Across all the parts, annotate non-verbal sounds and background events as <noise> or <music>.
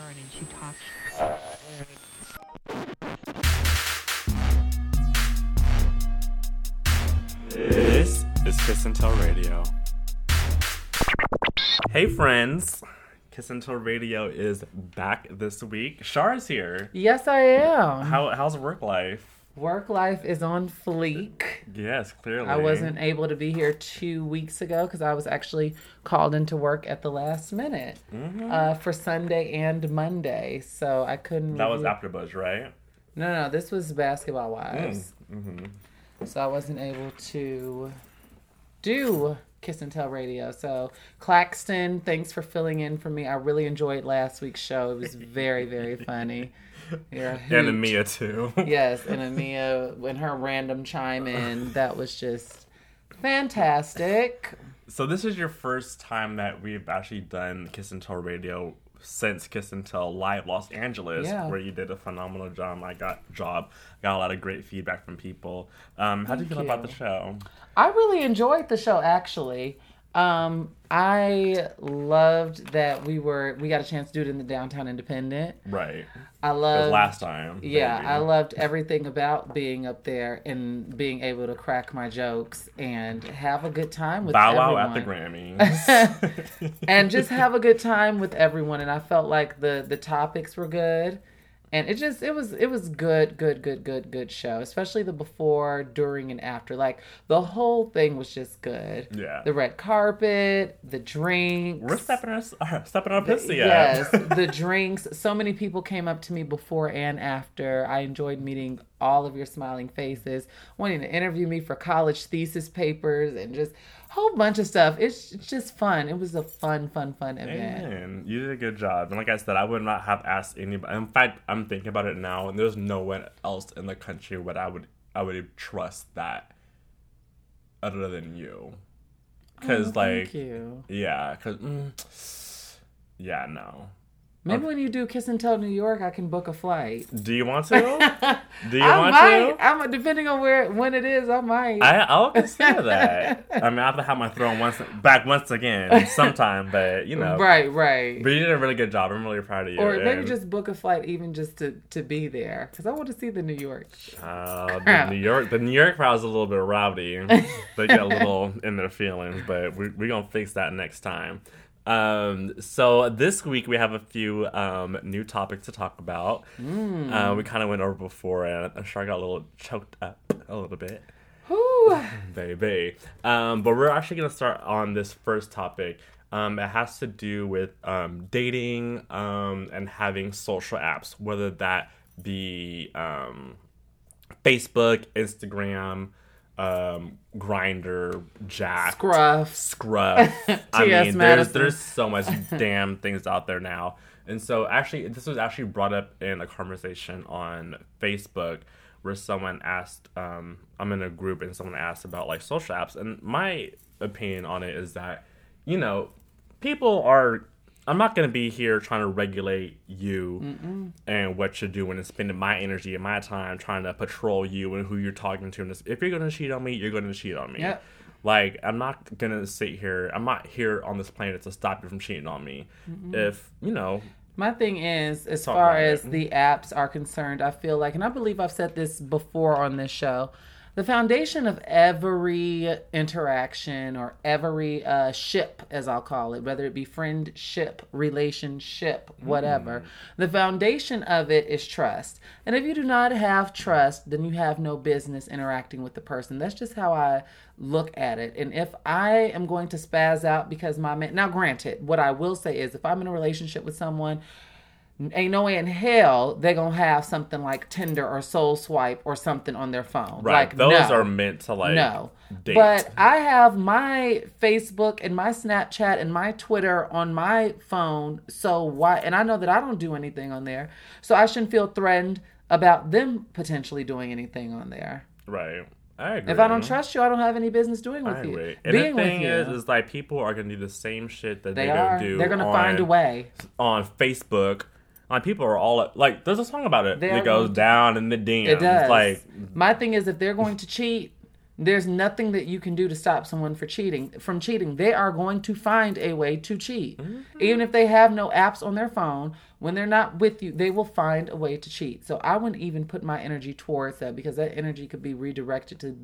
Sharon and she talks. This is Kiss and Tell Radio. Hey friends, Kiss and Tell Radio is back this week. Char's here. Yes, I am. How how's work life? Work life is on fleek. Yes, clearly. I wasn't able to be here two weeks ago because I was actually called into work at the last minute Mm-hmm. uh, for Sunday and Monday, so I couldn't. That was after Buzz, right? No, no, this was Basketball Wives, Mm-hmm. so I wasn't able to do Kiss and Tell Radio. So Claxton, thanks for filling in for me. I really enjoyed last week's show. It was very, very <laughs> funny. You're And Amia too. <laughs> Yes, and Amia, when her random chime in, that was just fantastic. So this is your first time that we've actually done Kiss and Tell Radio since Kiss and Tell Live Los Angeles, Yeah. where you did a phenomenal job. I got job, got a lot of great feedback from people. Um, how do you Thank feel about the show? I really enjoyed the show actually. Um, I loved that we were we got a chance to do it in the downtown independent. Right. I loved last time. Yeah, maybe. I loved everything about being up there and being able to crack my jokes and have a good time with Bow Wow everyone. at the Grammys. <laughs> and just have a good time with everyone. And I felt like the the topics were good, and it just it was it was good, good, good, good, good show. Especially the before, during, and after. Like the whole thing was just good. Yeah. The red carpet, the drinks. We're stepping our uh, stepping our pussy Yes, <laughs> the drinks. So many people came up to me before and after. I enjoyed meeting all of your smiling faces, wanting to interview me for college thesis papers, and just whole bunch of stuff. It's, it's just fun. It was a fun, fun, fun event. Man, you did a good job. And like I said, I would not have asked anybody. In fact, I'm thinking about it now, and there's no one else in the country where I would I would trust that other than you. Because Oh, like, Thank you. yeah, because mm, yeah, no. Maybe when you do Kiss and Tell New York, I can book a flight. Do you want to? <laughs> Do you I want might. to? I'm depending on where when it is. I might. I, I'll consider <laughs> that. I mean, I have to have my throne once back once again sometime, but you know, right, right. But you did a really good job. I'm really proud of you. Or maybe and- just book a flight, even just to to be there, because I want to see the New York. Uh, the New York, the New York crowd's a little bit rowdy. <laughs> they get a little in their feelings, but we, we're gonna fix that next time. Um, so this week we have a few um, new topics to talk about. Hmm. Uh, we kind of went over before, and I'm sure I got a little choked up a little bit, <laughs> baby. Um, but we're actually gonna start on this first topic. Um, it has to do with um, dating um, and having social apps, whether that be um, Facebook, Instagram, um, Grindr, Jack, Scruff. Scruff. <laughs> I mean, there's there's so much damn things out there now. And so actually this was actually brought up in a conversation on Facebook where someone asked um I'm in a group and someone asked about like social apps and my opinion on it is that you know people are I'm not going to be here trying to regulate you and what you're doing and spending my energy and my time trying to patrol you and who you're talking to. And if you're going to cheat on me, you're going to cheat on me. Yep. Like, I'm not going to sit here. I'm not here on this planet to stop you from cheating on me. If, you know, My thing is, as far as it. the apps are concerned, I feel like, and I believe I've said this before on this show, the foundation of every interaction or every uh, ship, as I'll call it, whether it be friendship, relationship, whatever, the foundation of it is trust. And if you do not have trust, then you have no business interacting with the person. That's just how I look at it. And if I am going to spaz out because my man, now granted, what I will say is if I'm in a relationship with someone, ain't no way in hell they're gonna have something like Tinder or Soul Swipe or something on their phone. right, Like those no. are meant to, like, no. date. But I have my Facebook and my Snapchat and my Twitter on my phone. So why? And I know that I don't do anything on there, so I shouldn't feel threatened about them potentially doing anything on there. right. I agree. If I don't trust you, I don't have any business doing with you. And Being the thing with you. is, is like people are gonna do the same shit that they, they are. don't do. They're gonna on, find a way. on Facebook. Like people are all like, there's a song about it. They it goes to- down in the DMs. It does. Like my thing is, if they're going to cheat, There's nothing that you can do to stop someone for cheating from cheating. They are going to find a way to cheat. Mm-hmm. Even if they have no apps on their phone, when they're not with you, they will find a way to cheat. So I wouldn't even put my energy towards that because that energy could be redirected to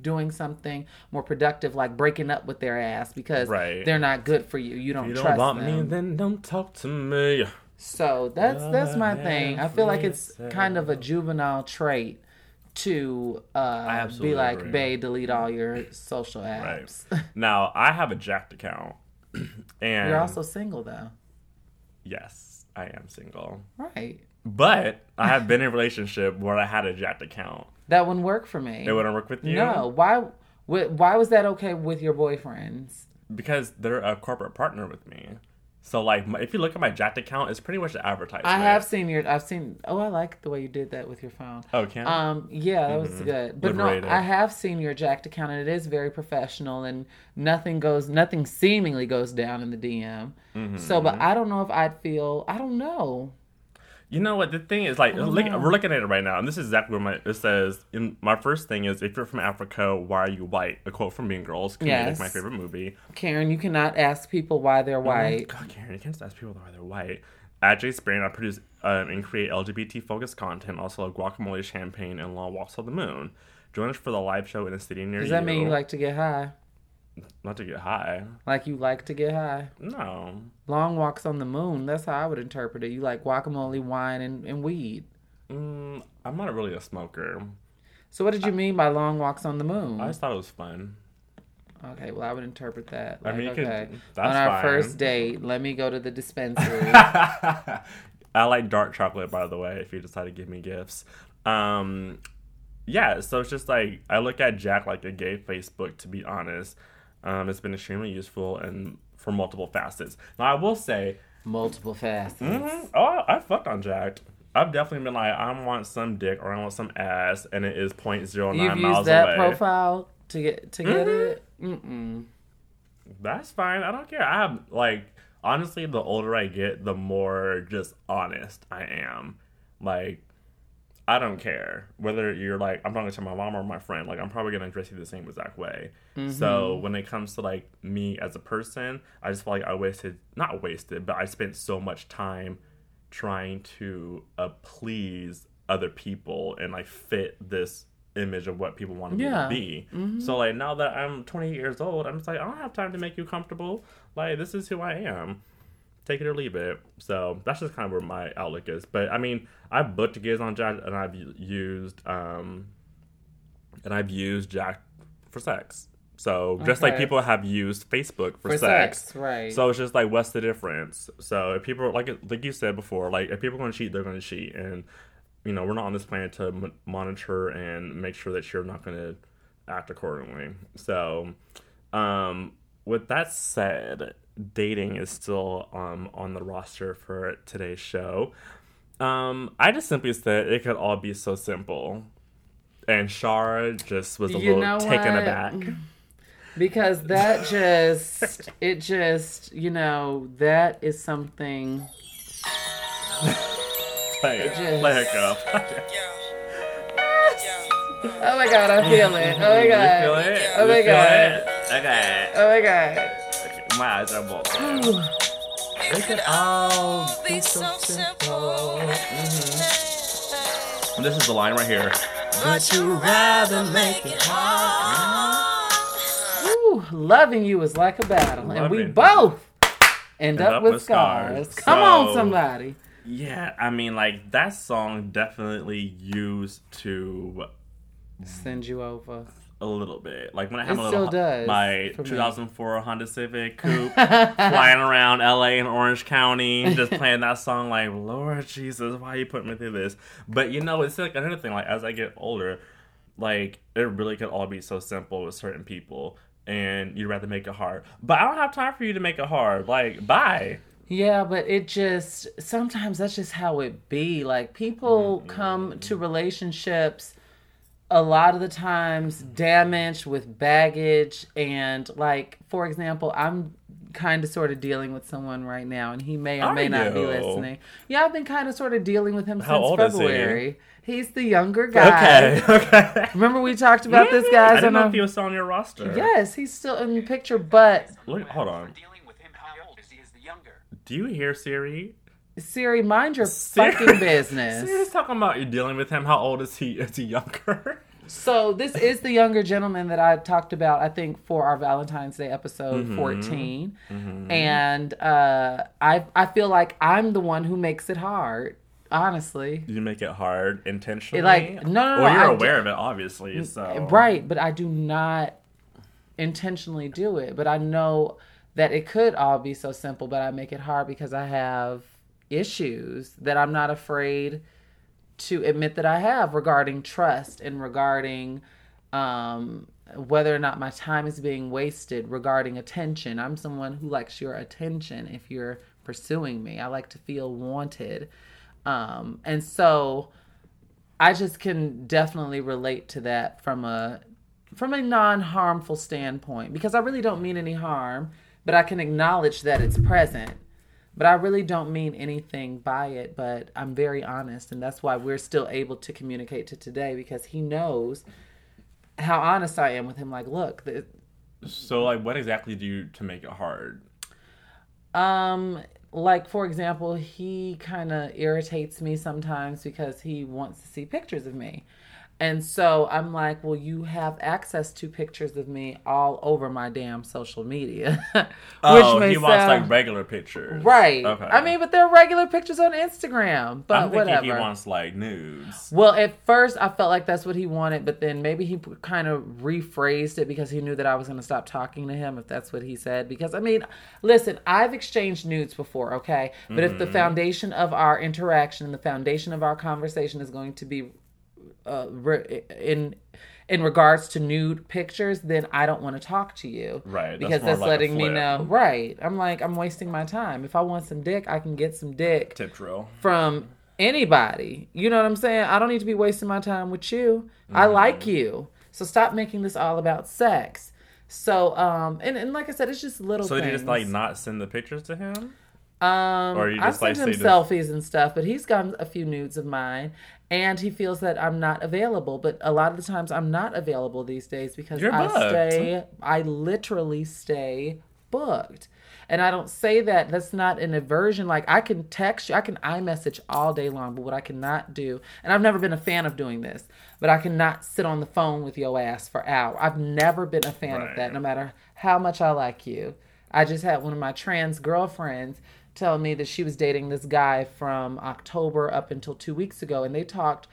doing something more productive like breaking up with their ass because Right. they're not good for you. You don't You trust don't want them. me, then don't talk to me. So that's that's my thing. I feel like it's kind of a juvenile trait to uh, be like, agree. "Bae, delete all your social Right. apps." <laughs> Now, I have a Jack'd account. <clears throat> and You're also single though, yes, I am single. right? But I have been in a <laughs> relationship where I had a Jack'd account. That wouldn't work for me. It wouldn't work with you? No, why? Why was that okay with your boyfriends? Because they're a corporate partner with me. So, like, if you look at my Jack'd account, it's pretty much an advertisement. I have seen your. I've seen. Oh, I like the way you did that with your phone. Oh, can Um, yeah, that was good. But Liberated. no, I have seen your Jack'd account, and it is very professional, and nothing goes, nothing seemingly goes down in the DM. Mm-hmm, So, but I don't know if I'd feel. I don't know. You know what? The thing is, like, look, we're looking at it right now, and this is exactly what my it says. In my first thing is, if you're from Africa, why are you white? A quote from Mean Girls, Yes. my favorite movie. Karen, you cannot ask people why they're white. God, Karen, you can't ask people why they're white. At J Spain, I produce um, and create LGBT focused content, also guacamole, champagne, and long walks on the moon. Join us for the live show in a city near you. Does you. that mean you like to get high? Not to get high? Like you like to get high? No, Long walks on the moon. That's how I would interpret it. You like guacamole, wine, and, and weed. mm, I'm not really a smoker. So, what did you mean by long walks on the moon? I just thought it was fun. Okay, well, I would interpret that. I mean, you could- that's on our fine. first date, let me go to the dispensary. <laughs> I like dark chocolate, by the way, if you decide to give me gifts. Um, yeah, so it's just like, I look at Jack like a gay Facebook, to be honest. Um, it's been extremely useful and for multiple facets. Now, I will say, Multiple facets. mhm, oh, I fucked on Jack'd. I've definitely been like, I want some dick or I want some ass, and it is 0.09 You've miles used that away. profile to get to get Mhm. it. Mm-mm. That's fine. I don't care. I have like honestly, the older I get, the more just honest I am. Like, I don't care whether you're like I'm talking to my mom or my friend. Like, I'm probably gonna address you the same exact way. So when it comes to like me as a person, I just feel like I wasted not wasted, but I spent so much time trying to uh, please other people and like fit this image of what people want me to be. So like now that I'm 20 years old, I'm just like I don't have time to make you comfortable. Like this is who I am. Take it or leave it. So that's just kind of where my outlook is. But I mean, I've booked gigs on Jack and I've used um and I've used Jack for sex. So just like people have used Facebook for, For sex, sex, right. So it's just like, what's the difference? So if people like like you said before, like if people are going to cheat, they're going to cheat, and you know we're not on this planet to m- monitor and make sure that you're not going to act accordingly. So, um, with that said, dating is still um on the roster for today's show. Um, I just simply said it could all be so simple. And Shara just was a You little taken what? aback. because that just it just you know that is something Play it. just- Play it, girl. oh my god i feel it oh my You god feel it? oh You my god it? Okay. oh my god. My eyes are bulging. It could all be so simple. Mm-hmm. This is the line right here. But you rather make it Ooh, loving you is like a battle and we both end, up, up with with scars, scars. come on somebody Yeah, I mean, like that song definitely used to send you over a little bit. Like when I have It a little does my for me. 2004 Honda Civic <laughs> coupe flying around LA and Orange County, just playing that song. Like Lord Jesus, why you putting me through this? But you know, it's like another thing. Like as I get older, like it really could all be so simple with certain people, and you'd rather make it hard. But I don't have time for you to make it hard. Like bye. Yeah, but it just sometimes that's just how it be. Like people mm-hmm. come to relationships a lot of the times damaged with baggage and like for example i'm kind of sort of dealing with someone right now and he may or Are may not be listening yeah i've been kind of sort of dealing with him How since old is he? february he's the younger guy Okay, <laughs> okay. remember we talked about this guy I guys didn't know our- if he was still on your roster. yes he's still in the picture but Look, hold on. Dealing with him, how old is he? Is the younger? Do you hear Siri? Siri mind your <laughs> Siri- fucking business Siri's talking about you're dealing with him. How old is he? Is he younger? So this is the younger gentleman that I talked about, I think, for our Valentine's Day episode Mm-hmm. 14. And uh, I I feel like I'm the one who makes it hard, honestly. you make it hard intentionally. like, no, no, no, Well, you're I aware of it, obviously. So Right, but I do not intentionally do it. But I know that it could all be so simple, but I make it hard because I have issues that I'm not afraid to admit that I have regarding trust and regarding um, whether or not my time is being wasted, regarding attention. I'm someone who likes your attention if you're pursuing me. I like to feel wanted. Um, and so I just can definitely relate to that from a from a non-harmful standpoint because I really don't mean any harm, but I can acknowledge that it's present. But I really don't mean anything by it, but I'm very honest and that's why we're still able to communicate to today because he knows how honest I am with him like, look, the, So, like, what exactly do you to make it hard? Um, like for example, he kind of irritates me sometimes because he wants to see pictures of me. And so I'm like, well, you have access to pictures of me all over my damn social media. <laughs> Which oh, he wants sound- like regular pictures, right. Okay. I mean, but they're regular pictures on Instagram. But whatever. he wants like nudes. Well, at first I felt like that's what he wanted, but then maybe he kind of rephrased it because he knew that I was going to stop talking to him if that's what he said. Because I mean, listen, I've exchanged nudes before, okay? But if the mm-hmm. foundation of our interaction, and the foundation of our conversation is going to be uh, re- in in regards to nude pictures, then I don't want to talk to you. Right, Because more that's like letting me know. Right. I'm like, I'm wasting my time. If I want some dick, I can get some dick Tip drill. from anybody. You know what I'm saying? I don't need to be wasting my time with you. I Mm-hmm. like you. So stop making this all about sex. So um and, and like I said, it's just little So did you just like not send the pictures to him? um or you I just, like, sent him say this- selfies and stuff, but he's gotten a few nudes of mine and he feels that I'm not available. But a lot of the times I'm not available these days because You're I booked. stay I literally stay booked. And I don't say that that's not an aversion. Like I can text you, I can iMessage all day long, but what I cannot do, and I've never been a fan of doing this, but I cannot sit on the phone with your ass for hours. I've never been a fan of that, no matter how much I like you. I just had one of my trans girlfriends tell me that she was dating this guy from October up until two weeks ago, and they talked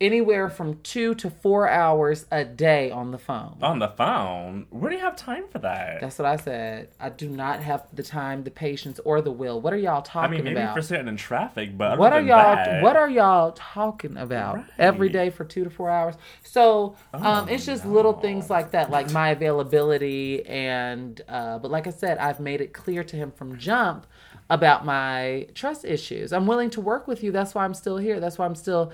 anywhere from two to four hours a day on the phone. On the phone? Where do you have time for that? That's what I said. I do not have the time, the patience, or the will. What are y'all talking about? I mean, maybe about? for sitting in traffic, but what are y'all that- what are y'all talking about Right. every day for two to four hours so um Oh, it's just little things like that like my availability and uh but like i said i've made it clear to him from jump about my trust issues. I'm willing to work with you. That's why i'm still here. That's why i'm still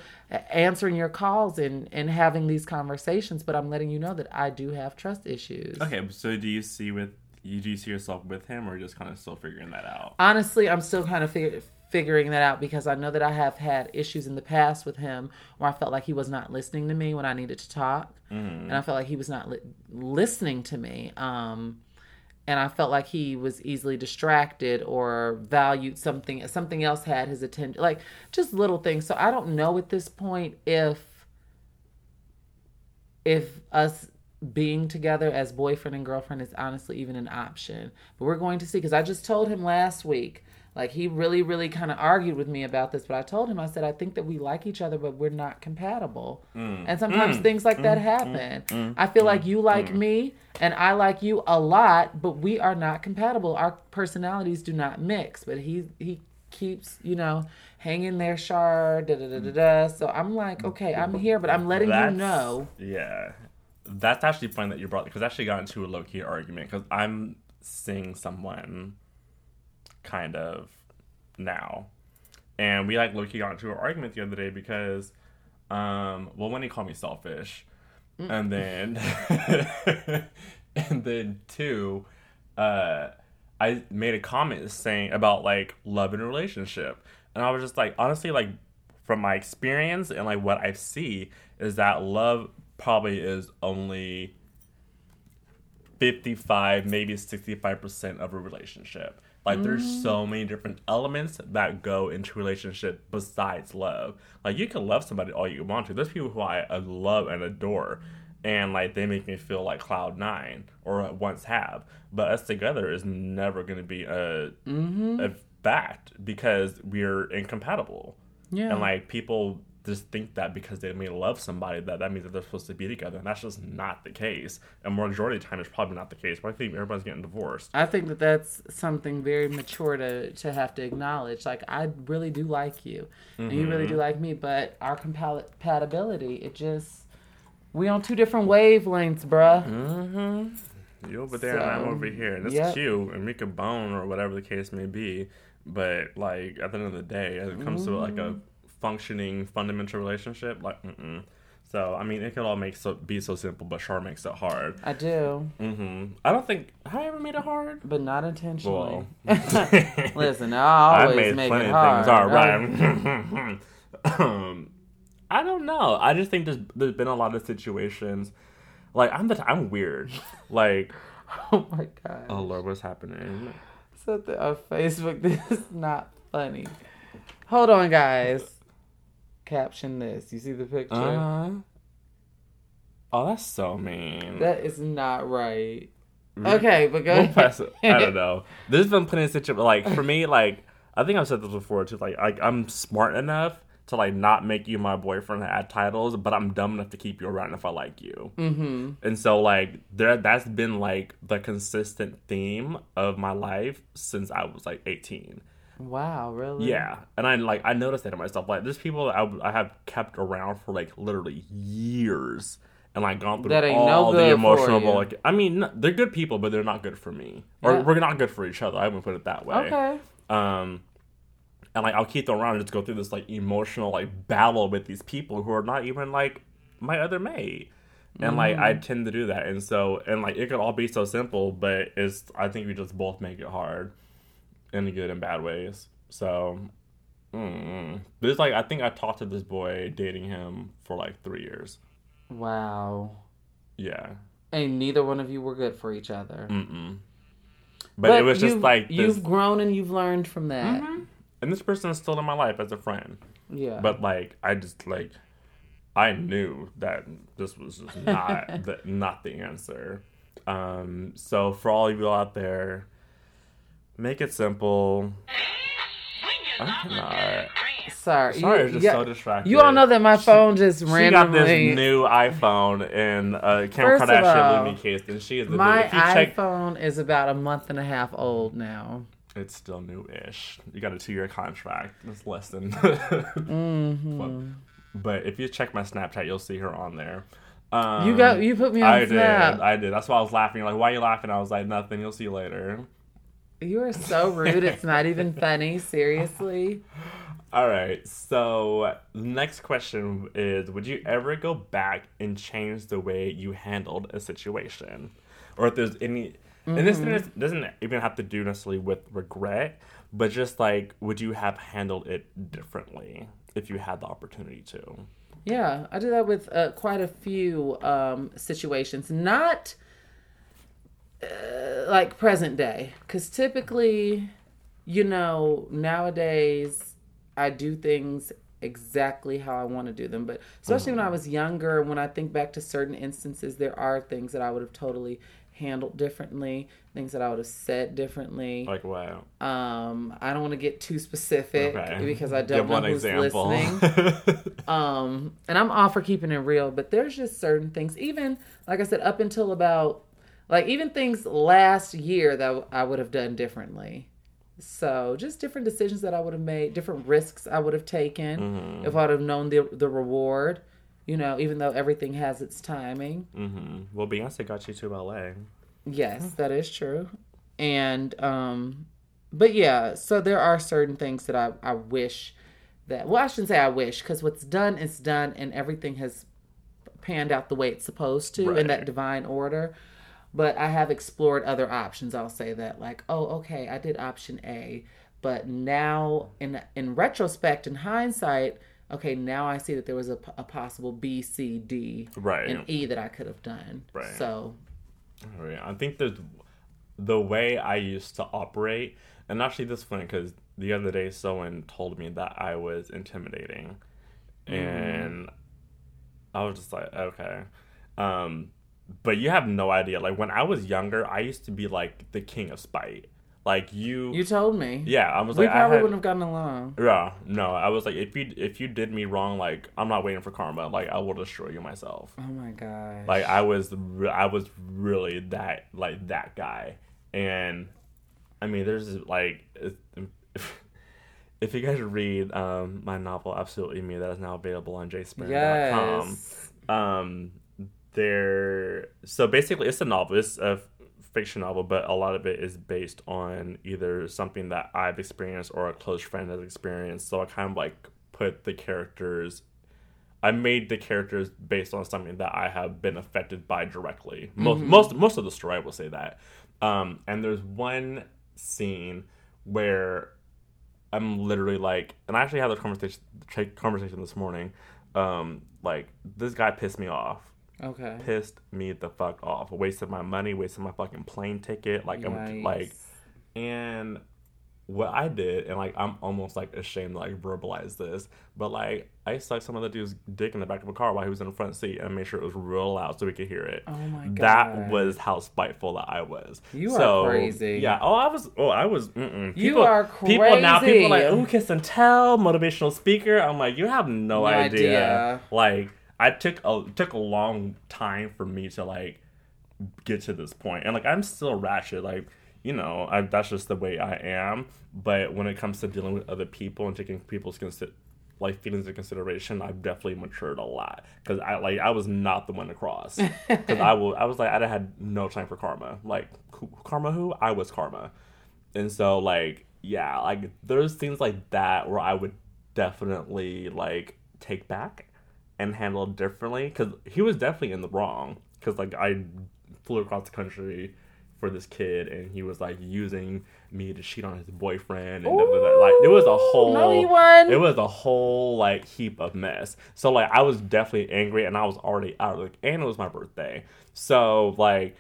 answering your calls and and having these conversations but i'm letting you know that i do have trust issues. Okay, so do you see with you do you see yourself with him, or just kind of still figuring that out? honestly, I'm still kind of fig- figuring that out because I know that I have had issues in the past with him where I felt like he was not listening to me when I needed to talk, and I felt like he was not li- listening to me. Um, and I felt like he was easily distracted or valued something something else had his attention, like just little things. So I don't know at this point if if us being together as boyfriend and girlfriend is honestly even an option. But we're going to see because I just told him last week. Like he really, really kind of argued with me about this, but I told him I said I think that we like each other, but we're not compatible. Mm. And sometimes mm. things like that mm. happen. I feel like you like me and I like you a lot, but we are not compatible. Our personalities do not mix. But he he keeps you know hanging there, Shar. Da da da da da. So I'm like, okay, I'm here, but I'm letting you know. Yeah, that's actually fun that you brought because I actually got into a low key argument because I'm seeing someone kind of now, and we like Loki got into an argument the other day because, um, well, when he called me selfish, and then <laughs> and then two, uh, I made a comment saying about like love and relationship, and I was just like, honestly, like from my experience and like what I see is that love probably is only 55 maybe 65% of a relationship like there's so many different elements that go into relationship besides love. Like you can love somebody all you want to. There's people who i uh, love and adore and like they make me feel like cloud nine or once have. But us together is never going to be a, a fact because we're incompatible. Yeah. and like people just think that because they may love somebody that that means that they're supposed to be together. And that's just not the case. And majority of the time it's probably not the case. But i think everybody's getting divorced. I think that that's something very mature to to have to acknowledge. Like I really do like you, and you really do like me, but our compatibility, it just we on two different wavelengths, bruh. mm-hmm. You over there and i'm over here. And it's yep. cute. And we could bone or whatever the case may be. But like at the end of the day as it comes to like a functioning fundamental relationship like mm-mm. so i mean it could all make so be so simple but sure makes it hard I do, Mm-hmm. i don't think have i ever made it hard but not intentionally. well <laughs> Listen, I <laughs> always I made make plenty it of hard. things all right. <laughs> um, I don't know. I just think there's there's been a lot of situations. Like I'm the I'm weird. Like Oh my god. oh lord, what's happening? Something on Facebook. This is not funny. Hold on, guys. Caption this. You see the picture? Uh, oh, that's so mean. That is not right. Okay, but go We'll. I don't <laughs> know. There's been plenty of situations. Like for me, like I think I've said this before too. Like like I'm smart enough to like not make you my boyfriend and add titles, but I'm dumb enough to keep you around if I like you. Mm-hmm. And so like there that's been like the consistent theme of my life since I was like 18. Wow, really? Yeah. And I like I noticed that in myself. Like there's people that I, I have kept around for like literally years and like gone through all no the emotional like I mean they're good people but they're not good for me. Or Yeah. we're not good for each other. I would put it that way. Okay. Um and like I'll keep them around and just go through this like emotional like battle with these people who are not even like my other mate. And like I Mm. tend to do that. And so and like it could all be so simple, but it's I think we just both make it hard in good and bad ways. So mm, but it's like I think I talked to this boy dating him for like three years. Wow. Yeah. And neither one of you were good for each other. Mm-mm. But, it was just like this, you've grown and you've learned from that. and this person is still in my life as a friend. Yeah. But like, I just like, I knew that this was just not <laughs> the not the answer. Um, so for all of you out there, make it simple. I cannot. sorry. Sorry, you, it's just yeah, so distracted. You all know that my phone just ran. She got this new iPhone and uh, Kim First of Kardashian all, leave me case, and she is the my If you check, iPhone is about a month and a half old now. it's still new-ish. You got a two-year contract. It's less than. <laughs> Mm-hmm. but, but if you check my Snapchat, you'll see her on there. Um, You got you put me on I Snap. did. I did. That's why I was laughing. Like, why are you laughing? I was like, nothing. You'll see later. You are so rude. It's not even funny. Seriously. All right. So, next question is Would you ever go back and change the way you handled a situation? Or if there's any. And this Mm-hmm. doesn't- doesn't even have to do necessarily with regret, but just like, would you have handled it differently if you had the opportunity to? Yeah, I do that with uh, quite a few um, situations. Not uh, like present day, because typically, you know, nowadays I do things exactly how I want to do them. But especially when I was younger, when I think back to certain instances, there are things that I would have totally handled differently, things that I would have said differently. Like, wow. Um, I don't want to get too specific Okay. because I don't Give know who's example. listening. <laughs> Um, and I'm all for keeping it real, but there's just certain things, even like I said, up until about like even things last year that I would have done differently. So just different decisions that I would have made, different risks I would have taken Mm-hmm. if I would have known the the reward. You know, even though everything has its timing. hmm Well, Beyonce got you to LA. Yes, that is true. And um but yeah, so there are certain things that I I wish that well, I shouldn't say I wish cuz what's done is done and everything has panned out the way it's supposed to in that divine order. But I have explored other options. I'll say that, like, oh, okay, I did option A, but now in in retrospect, in hindsight, okay, now I see that there was a, a possible B, C, D, Right. and E that I could have done. Right. So Oh, yeah. I think there's the way I used to operate, and actually this funny because the other day someone told me that I was intimidating, and I was just like, okay, um, but you have no idea. Like when I was younger, I used to be like the king of spite. Like you, you told me. yeah, I was We like, I probably had- wouldn't have gotten along. yeah, no, I was like, if you if you did me wrong, like I'm not waiting for karma. Like I will destroy you myself. Oh my god. Like I was, I was really that like that guy, and I mean, there's like, if, if <laughs> you guys read um, my novel, absolutely me, that is now available on jsperrin.com. yes. Um, there, so basically, it's a novel. It's a fiction novel, but a lot of it is based on either something that I've experienced or a close friend has experienced. So I kind of like put the characters I made the characters based on something that I have been affected by directly. Most most most of the story, I will say that. Um, and there's one scene where I'm literally like, and I actually had this conversation conversation this morning. Um, like this guy pissed me off. Okay. Pissed me the fuck off. Wasted my money. Wasted my fucking plane ticket. Like I'm like, and what I did, and like I'm almost like ashamed to like verbalize this, but like I sucked some of the dude's dick in the back of a car while he was in the front seat and made sure it was real loud so we could hear it. Oh my god, That was how spiteful that I was. You are So, crazy. Yeah. Oh, I was. Oh, I was. Mm-mm. You People, are People now. People are like, crazy. oh, kiss and tell, motivational speaker. I'm like, you have no, No idea. idea. Like, I took a took a long time for me to like get to this point. And like i'm still ratchet like you know I, that's just the way i am. But when it comes to dealing with other people and taking people's consi- like feelings into consideration i've definitely matured a lot. Because i like i was not the one to cross. <laughs> Because i will i was like i had no time for karma. Like who, karma who? I was karma. And so like yeah like there's things like that where i would definitely like take back and handle it differently because he was definitely in the wrong because like i flew across the country for this kid and he was like using me to cheat on his boyfriend and da. like it was a whole it was a whole like heap of mess so like i was definitely angry and i was already out of the and it was my birthday so like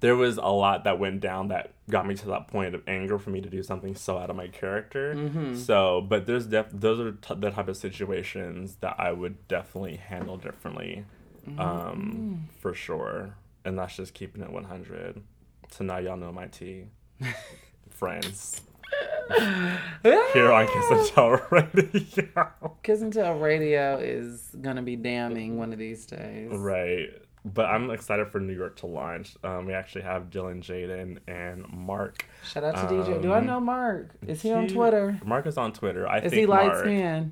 there was a lot that went down that got me to that point of anger for me to do something so out of my character. Mm-hmm. So, but there's def- those are t- the type of situations that I would definitely handle differently, Mm-hmm. um, for sure. And that's just keeping it 100. So now y'all know my tea, <laughs> friends. <laughs> Here on Kiss and Tell Radio. Kiss and Tell Radio is gonna be damning one of these days. Right. But I'm excited for New York to launch. Um, we actually have Dylan Jaden and Mark. Shout out to DJ. Do I Um, know Mark? Is he on Twitter? Mark is on Twitter. I Is think he light Mark.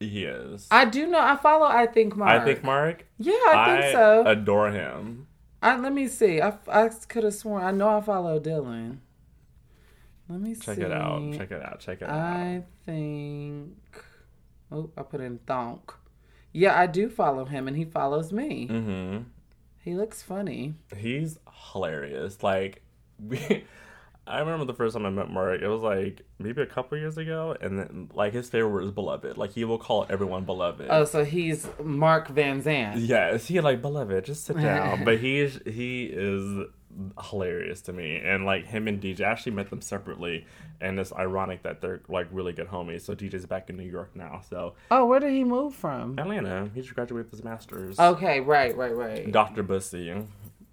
He is. I do know. I follow. I think Mark. I think Mark. Yeah, I think so. adore him. I, let me see. I, I could have sworn. I know I follow Dylan. Let me Check see. it out. Check it out. Check it out. I think. Oh, I put in thonk. Yeah, I do follow him, and he follows me. Mm-hmm. He looks funny. He's hilarious. Like, <laughs> we, I remember the first time I met Mark. It was like maybe a couple years ago, and then like his favorite word is beloved. Like he will call everyone beloved. Oh, so he's Mark Van Zant. Yes, he like beloved. Just sit <laughs> down. but he's he is hilarious to me, and like him and DJ I actually met them separately, and it's ironic that they're like really good homies. So DJ's back in New York now. So Oh, where did he move from? Atlanta, he just graduated with his master's. Okay, right, right, right. Dr. Bussy.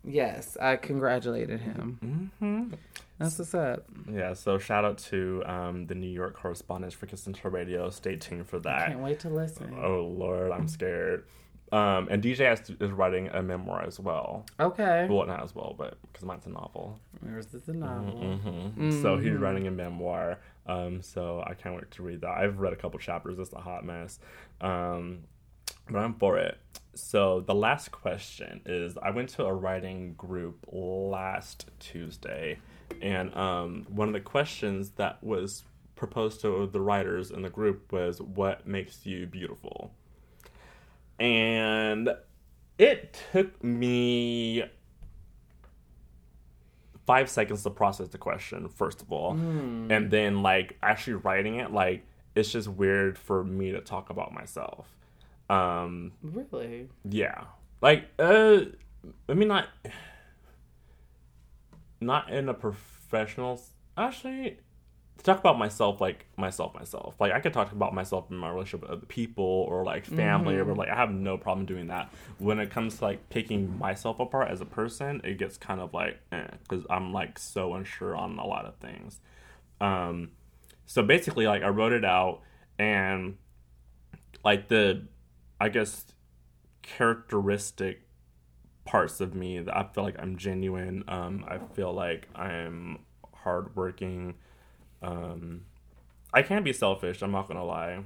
Yes, I congratulated him. hmm That's what's up. Yeah, so shout out to um, the New York correspondents for Kiss and Tell Radio. Stay tuned for that. Can't wait to listen. Oh Lord, I'm scared. Um, and DJ has is writing a memoir as well. Okay. Well, not as well, but because mine's a novel. Where's this a novel? hmm So he's writing a memoir. Um, so I can't wait to read that. I've read a couple chapters. It's a hot mess. Um, but I'm for it. So the last question is: I went to a writing group last Tuesday, and um, one of the questions that was proposed to the writers in the group was, "What makes you beautiful?" And it took me five seconds to process the question first of all. And then like actually writing it like it's just weird for me to talk about myself. Um Really? yeah. Like uh i mean not <sighs> not in a professional actually to talk about myself like myself myself like i could talk about myself in my relationship with other people or like family or like i have no problem doing that when it comes to like picking myself apart as a person it gets kind of like because i'm like so unsure on a lot of things um so basically like i wrote it out and like the i guess characteristic parts of me that I feel like I'm genuine. Um, I feel like I'm hardworking. Um, I can be selfish. I'm not gonna lie.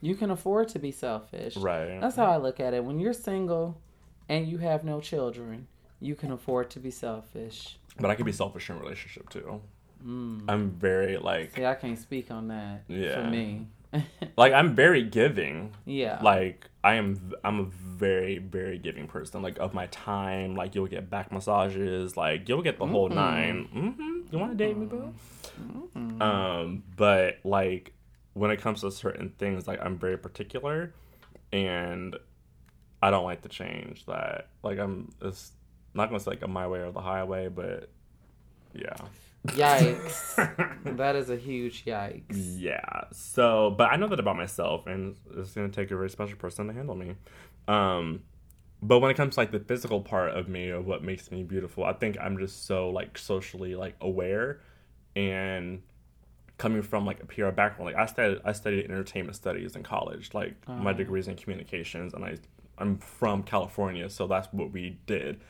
You can afford to be selfish. Right. That's how I look at it. When you're single and you have no children, you can afford to be selfish. But I can be selfish in a relationship too. I'm very like See, I can't speak on that Yeah. for me. <laughs> like I'm very giving. yeah. Like I am I'm a very very giving person. Like of my time. Like you'll get back massages. Like you'll get the whole nine. hmm You want to date me, boo? Um, but like when it comes to certain things, like I'm very particular, and I don't like to change that. Like I'm, it's not gonna say like a my way or the highway, but yeah, Yikes. <laughs> that is a huge yikes. yeah. So, but I know that about myself, and it's gonna take a very special person to handle me. Um, but when it comes to like the physical part of me of what makes me beautiful, I think I'm just so like socially like aware, and coming from like a PR background, like I studied I studied entertainment studies in college. Like my degrees in communications, and I I'm from California, so that's what we did.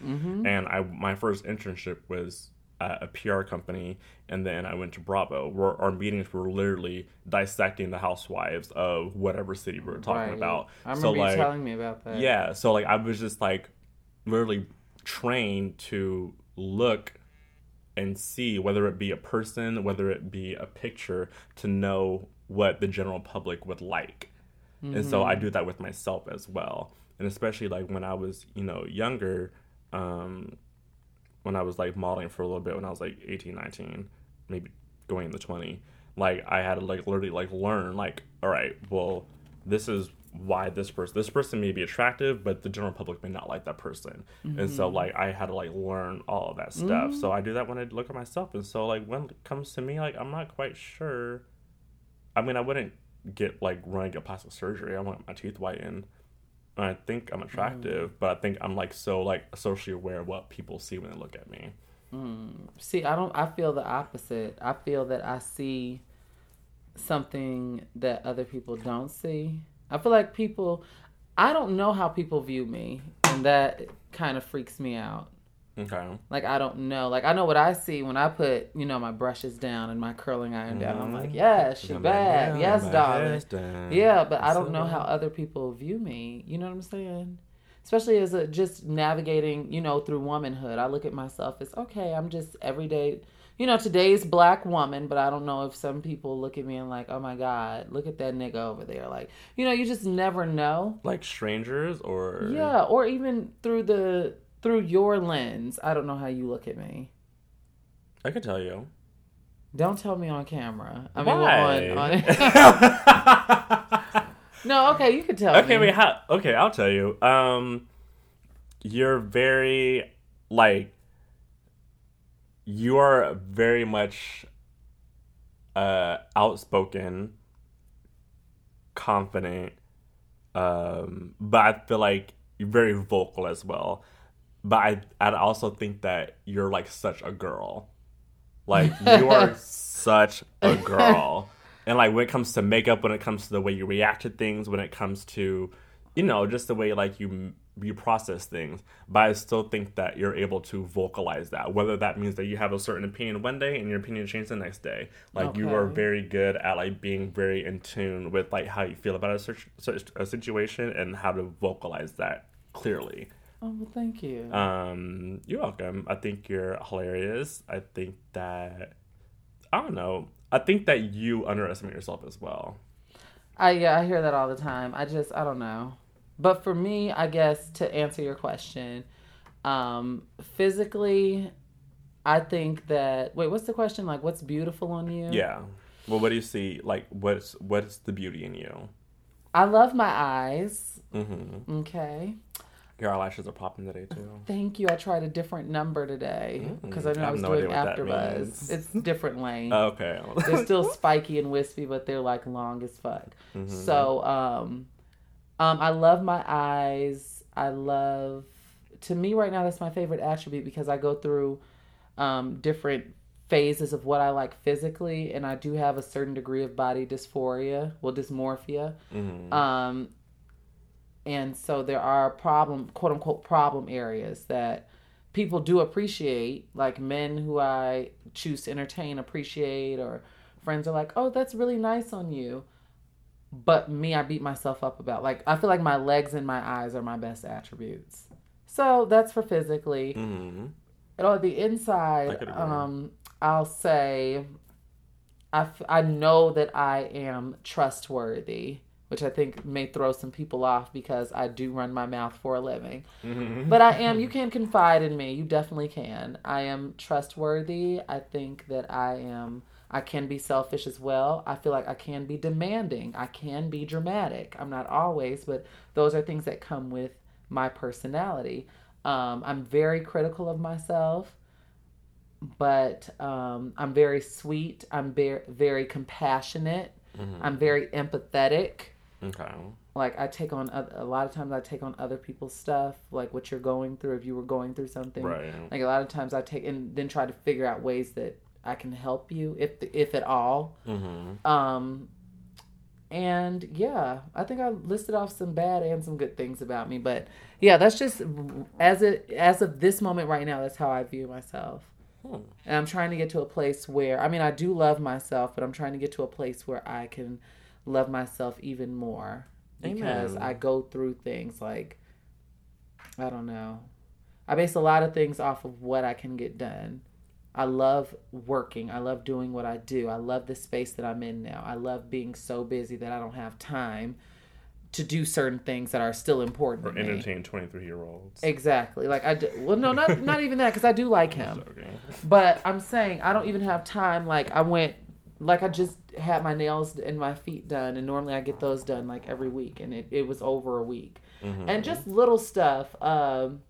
And I my first internship was at a PR company, and then I went to Bravo, where our meetings were literally dissecting the housewives of whatever city we were talking Right. about. I remember so you like telling me about that. yeah, so like I was just like literally trained to look and see whether it be a person, whether it be a picture, to know what the general public would like. And so I do that with myself as well. And especially like when I was, you know, younger, um, when I was like modeling for a little bit when I was like 18, 19, maybe going into 20, like I had to like literally like learn like, all right, well, this is why this person this person may be attractive, but the general public may not like that person. And so mm-hmm. like I had to like learn all of that stuff. So I mm-hmm. do that when I look at myself. And so like when it comes to me, like I'm not quite sure I mean I wouldn't get like running a plastic surgery. I want my teeth whitened. And I think I'm attractive, mm. but I think I'm like so like socially aware of what people see when they look at me. Mm. See, I don't. I feel the opposite. I feel that I see something that other people don't see. I feel like people. I don't know how people view me, and that kind of freaks me out. Okay. Like I don't know. Like I know what I see when I put, you know, my brushes down and my curling iron down. I'm like, yes, she I'm like, bad. yeah, yes, darling. Yeah, but I don't know how other people view me. You know what I'm saying? Especially as a just navigating, you know, through womanhood. I look at myself as okay, I'm just everyday, you know, today's black woman, but I don't know if some people look at me and like, oh my God, look at that nigga over there. Like, you know, you just never know. like strangers or Yeah, or even through the through your lens. I don't know how you look at me. I can tell you. Don't tell me on camera. I mean, Why? on, on <laughs> <laughs> no, okay, you could tell me. okay, wait, how, okay, I'll tell you. Um, you're very like you are very much uh outspoken, confident. Um, but I feel like you're very vocal as well. But I I also think that you're like such a girl. Like you are <laughs> such a girl. <laughs> And like when it comes to makeup, when it comes to the way you react to things, when it comes to, you know, just the way like you you process things. But I still think that you're able to vocalize that. Whether that means that you have a certain opinion one day and your opinion changes the next day. Like you are very good at like being very in tune with like how you feel about a, search- a situation and how to vocalize that clearly. Oh, well, thank you. Um, you're welcome. I think you're hilarious. I think that I don't know. I think that you underestimate yourself as well. I yeah, I hear that all the time. I just I don't know. But for me, I guess to answer your question, um, physically, I think that wait, what's the question? Like, what's beautiful on you? Yeah. Well, what do you see? Like, what's what's the beauty in you? I love my eyes. Mm-hmm. Okay. Your eyelashes are popping today too. Thank you. I tried a different number today because I Mm, knew I I have was no doing idea what that AfterBuzz. It's different lane. <laughs> Okay. they're still spiky and wispy, but they're like long as fuck. Mm-hmm. So, um, um, I love my eyes. I love. To me, right now, that's my favorite attribute because I go through um, different phases of what I like physically, and I do have a certain degree of body dysphoria, well, dysmorphia. Mhm. Um, and so there are problem, quote unquote, problem areas that people do appreciate, like men who I choose to entertain appreciate, or friends are like, oh, that's really nice on you. But me, I beat myself up about. Like, I feel like my legs and my eyes are my best attributes. So that's for physically. Mhm. And on the inside, um, I'll say I, f- I know that I am trustworthy, which I think may throw some people off because I do run my mouth for a living. Mhm. But I am, you can confide in me. You definitely can. I am trustworthy. I think that I am, I can be selfish as well. I feel like I can be demanding. I can be dramatic. I'm not always, but those are things that come with my personality. Um, I'm very critical of myself, but um, I'm very sweet. I'm very, very compassionate. I'm very empathetic Okay. like I take on a lot of times I take on other people's stuff, like what you're going through. If you were going through something, Right. like a lot of times I take and then try to figure out ways that I can help you, if if at all. Mm-hmm. Um, and yeah, I think I listed off some bad and some good things about me, but yeah, that's just as it as of this moment right now. That's how I view myself. Hmm. And I'm trying to get to a place where, I mean, I do love myself, but I'm trying to get to a place where I can love myself even more because Amen. I go through things like, I don't know. I base a lot of things off of what I can get done. I love working. I love doing what I do. I love the space that I'm in now. I love being so busy that I don't have time to do certain things that are still important Or entertain twenty three year olds. Exactly. Like I do, well, no, not not even that because I do like <laughs> him. Okay. But I'm saying I don't even have time. Like I went, like I just had my nails and my feet done, and normally I get those done like every week, and it, it was over a week, Mhm. and just little stuff. Um,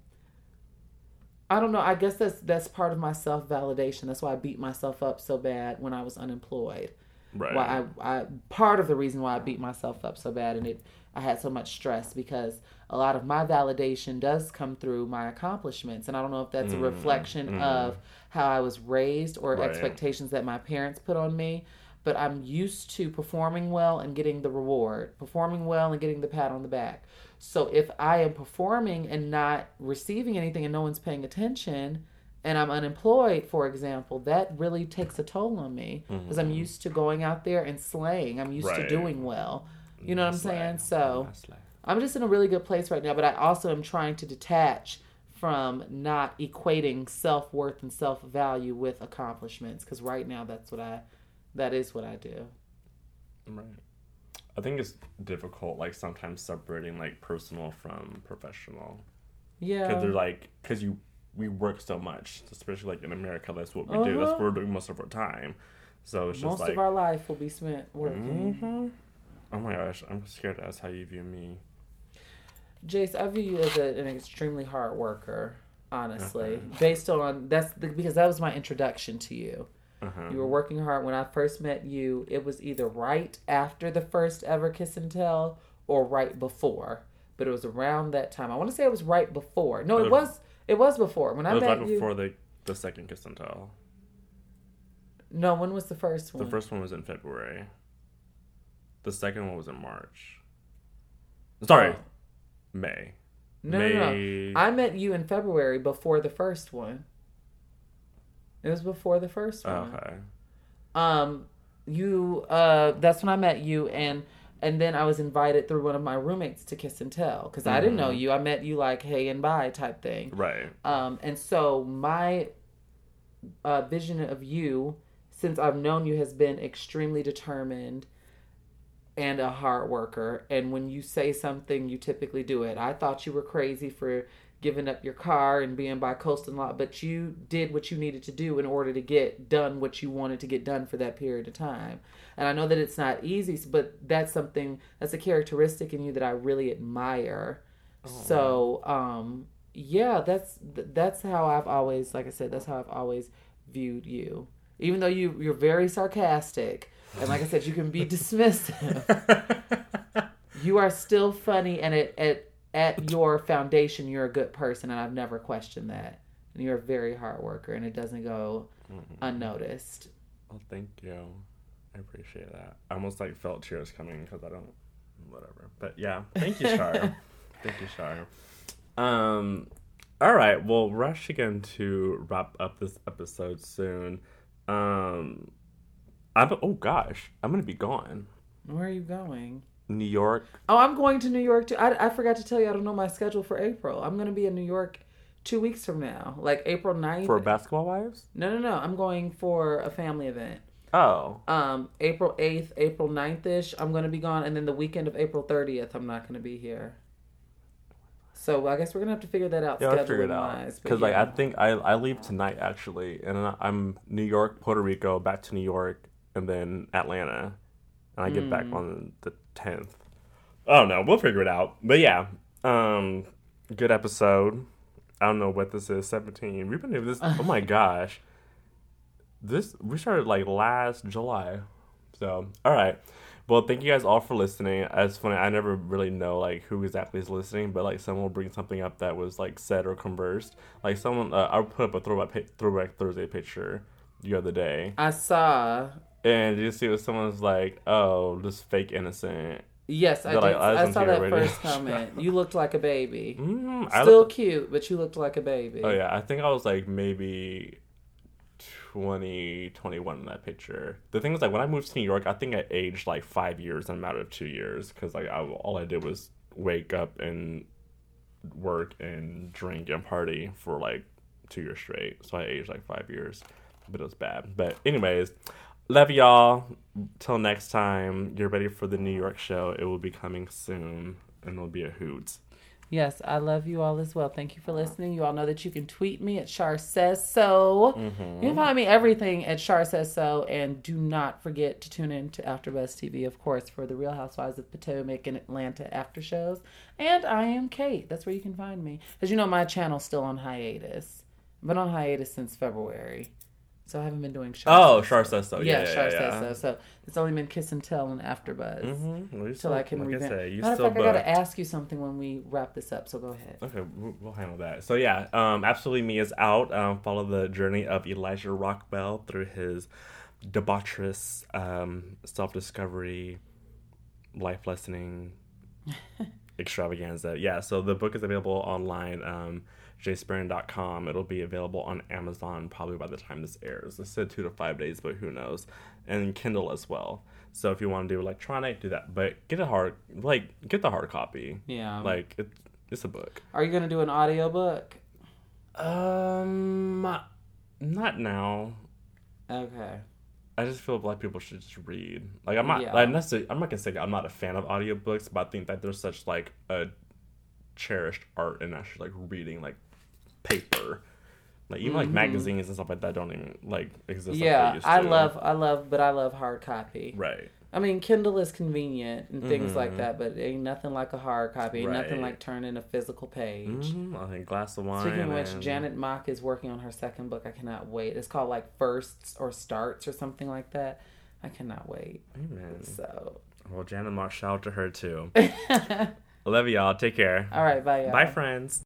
I don't know. I guess that's that's part of my self validation. That's why I beat myself up so bad when I was unemployed. Right. Why I, I part of the reason why I beat myself up so bad and it I had so much stress because a lot of my validation does come through my accomplishments and I don't know if that's a Mm, reflection mm. of how I was raised or Right. expectations that my parents put on me but I'm used to performing well and getting the reward performing well and getting the pat on the back so if I am performing and not receiving anything and no one's paying attention and I'm unemployed, for example, that really takes a toll on me because I'm used to going out there and slaying. I'm used to Mm-hmm. Doing well. You know what I'm saying? So. I'm just in a really good place right now, but I also am trying to detach from not equating self worth and self value with accomplishments because right now that's what I, that is what I do. Right. I think it's difficult, like sometimes separating like personal from professional, Yeah. because they're like, because you we work so much, especially like in America. That's what we do. That's Uh-huh. what we're doing most of our time. So it's just Most like, of our life will be spent working. Mhm. oh my gosh, I'm scared to ask how you view me. Jace, I view you as a, an extremely hard worker, honestly, Okay. based on that's the, because that was my introduction to you. Uh-huh. You were working hard when I first met you. It was either right after the first ever kiss and tell or right before, but it was around that time. I want to say it was right before. No, it It was. It was before when It I was met right you. before the the second kiss and tell. No, when was the first one? The first one was in February. The second one was in March. Sorry, Oh. May. No, no, no. May. I met you in February before the first one. It was before the first one. Okay. um you uh that's when i met you and and then i was invited through one of my roommates to kiss and tell because i didn't know Mhm. you i met you like hey and bye type thing Right. um and so my uh vision of you since i've known you has been extremely determined and a hard worker. And when you say something, you typically do it. I thought you were crazy for giving up your car and being by coastal lot, but you did what you needed to do in order to get done what you wanted to get done for that period of time. And I know that it's not easy, but that's something that's a characteristic in you that I really admire. So, um, yeah, that's that's how I've always, like I said, that's how I've always viewed you. Even though you you're very sarcastic, and like I said, you can be <laughs> dismissive. you are still funny, and it, at at your foundation, you're a good person, and I've never questioned that. And you're a very hard worker, and it doesn't go unnoticed. Well, thank you. I appreciate that. I almost like felt tears coming because I don't, whatever. But yeah, thank you, Shar. <laughs> thank you, Shar. Um, all right. Well, actually going to wrap up this episode soon. Um, I'm oh gosh, I'm gonna be gone. Where are you going? New York. Oh, I'm going to New York too. I, I forgot to tell you, I don't know my schedule for April. I'm going to be in New York two weeks from now, like April 9th. For Basketball Wives? no, no, no. I'm going for a family event. Oh. Um, April 8th, April 9th ish, I'm going to be gone. And then the weekend of April 30th, I'm not going to be here. So I guess we're going to have to figure that out Yeah, I'll figure it out. Because like. I think I I leave tonight actually, and I'm New York, Puerto Rico, back to New York, and then Atlanta, and I get Hmm. back on the tenth. I don't know. We'll figure it out. But yeah, um, good episode. I don't know what this is. Seventeen. We've been doing this. Oh my <laughs> gosh. This we started like last July. So all right. Well, thank you guys all for listening. It's funny. I never really know like who exactly is listening, but like someone will bring something up that was like said or conversed. Like someone, uh, I put up a throwback throwback Thursday picture the other day, I saw. And you see was someone's like, "Oh, this fake innocent." Yes, I did. I- I I, saw that radio first <laughs> comment. You looked like a baby. Mm, Still look- cute, but you looked like a baby. oh yeah, I think I was like maybe 20, 21 in that picture. The thing is, like when I moved to New York, I think I aged like five years in a matter of two years because like I, all I did was wake up and work and drink and party for like two years straight. So I aged like five years, but it was bad. But anyways, love y'all. Till next time, you're ready for the New York show. It will be coming soon, and it'll be a hoot. Yes, I love you all as well. Thank you for listening. You all know that you can tweet me at Char Says So. Mm-hmm. You can find me everything at Char Says So. And do not forget to tune in to AfterBuzz TV, of course, for the Real Housewives of Potomac and Atlanta after shows. And I am Kate. That's where you can find me. As you know, my channel's still on hiatus. I've been on hiatus since February. So I haven't been doing shows. Oh, Char says so. yeah, Yeah, yeah, Char yeah. Says So. So it's only been Kiss and Tell and AfterBuzz. Mm-hmm. Well, Till still, I can like I say, you Matter of still fact, I gotta ask you something when we wrap this up. So go ahead. Okay, we'll we'll handle that. So yeah, um, absolutely me is out. Um, follow the journey of Elijah Rockwell through his debaucherous um, self-discovery, life lessoning <laughs> extravaganza. Yeah, so the book is available online. Um, jsperrin.com. It'll be available on Amazon probably by the time this airs. It said two to five days, but who knows? And Kindle as well. So if you want to do electronic, do that. But get a hard, like, get the hard copy. Yeah. Like, it, it's a book. Are you gonna do an audiobook? Um, not now. Okay. I just feel like people should just read. Like I'm not, Yeah. like, necessarily, I'm not gonna say I'm not a fan of audiobooks, but I think that there's such like a cherished art in actually like reading like paper. Like even like magazines and stuff like that don't even like exist. like Mm-hmm. Yeah, used I love, I love, but I love hard copy. Right. I mean, Kindle is convenient and things like Mhm. that, but ain't nothing like a hard copy. Ain't nothing like turning a physical page. Mm-hmm. I think glass of wine. Speaking of which, and- Janet Mock is working on her second book. I cannot wait. It's called like Firsts or Starts or something like that. I cannot wait. Amen. So, Well, Janet Mock, shout out to her too. <laughs> Love y'all. Take care. all right, bye, y'all. Bye, friends.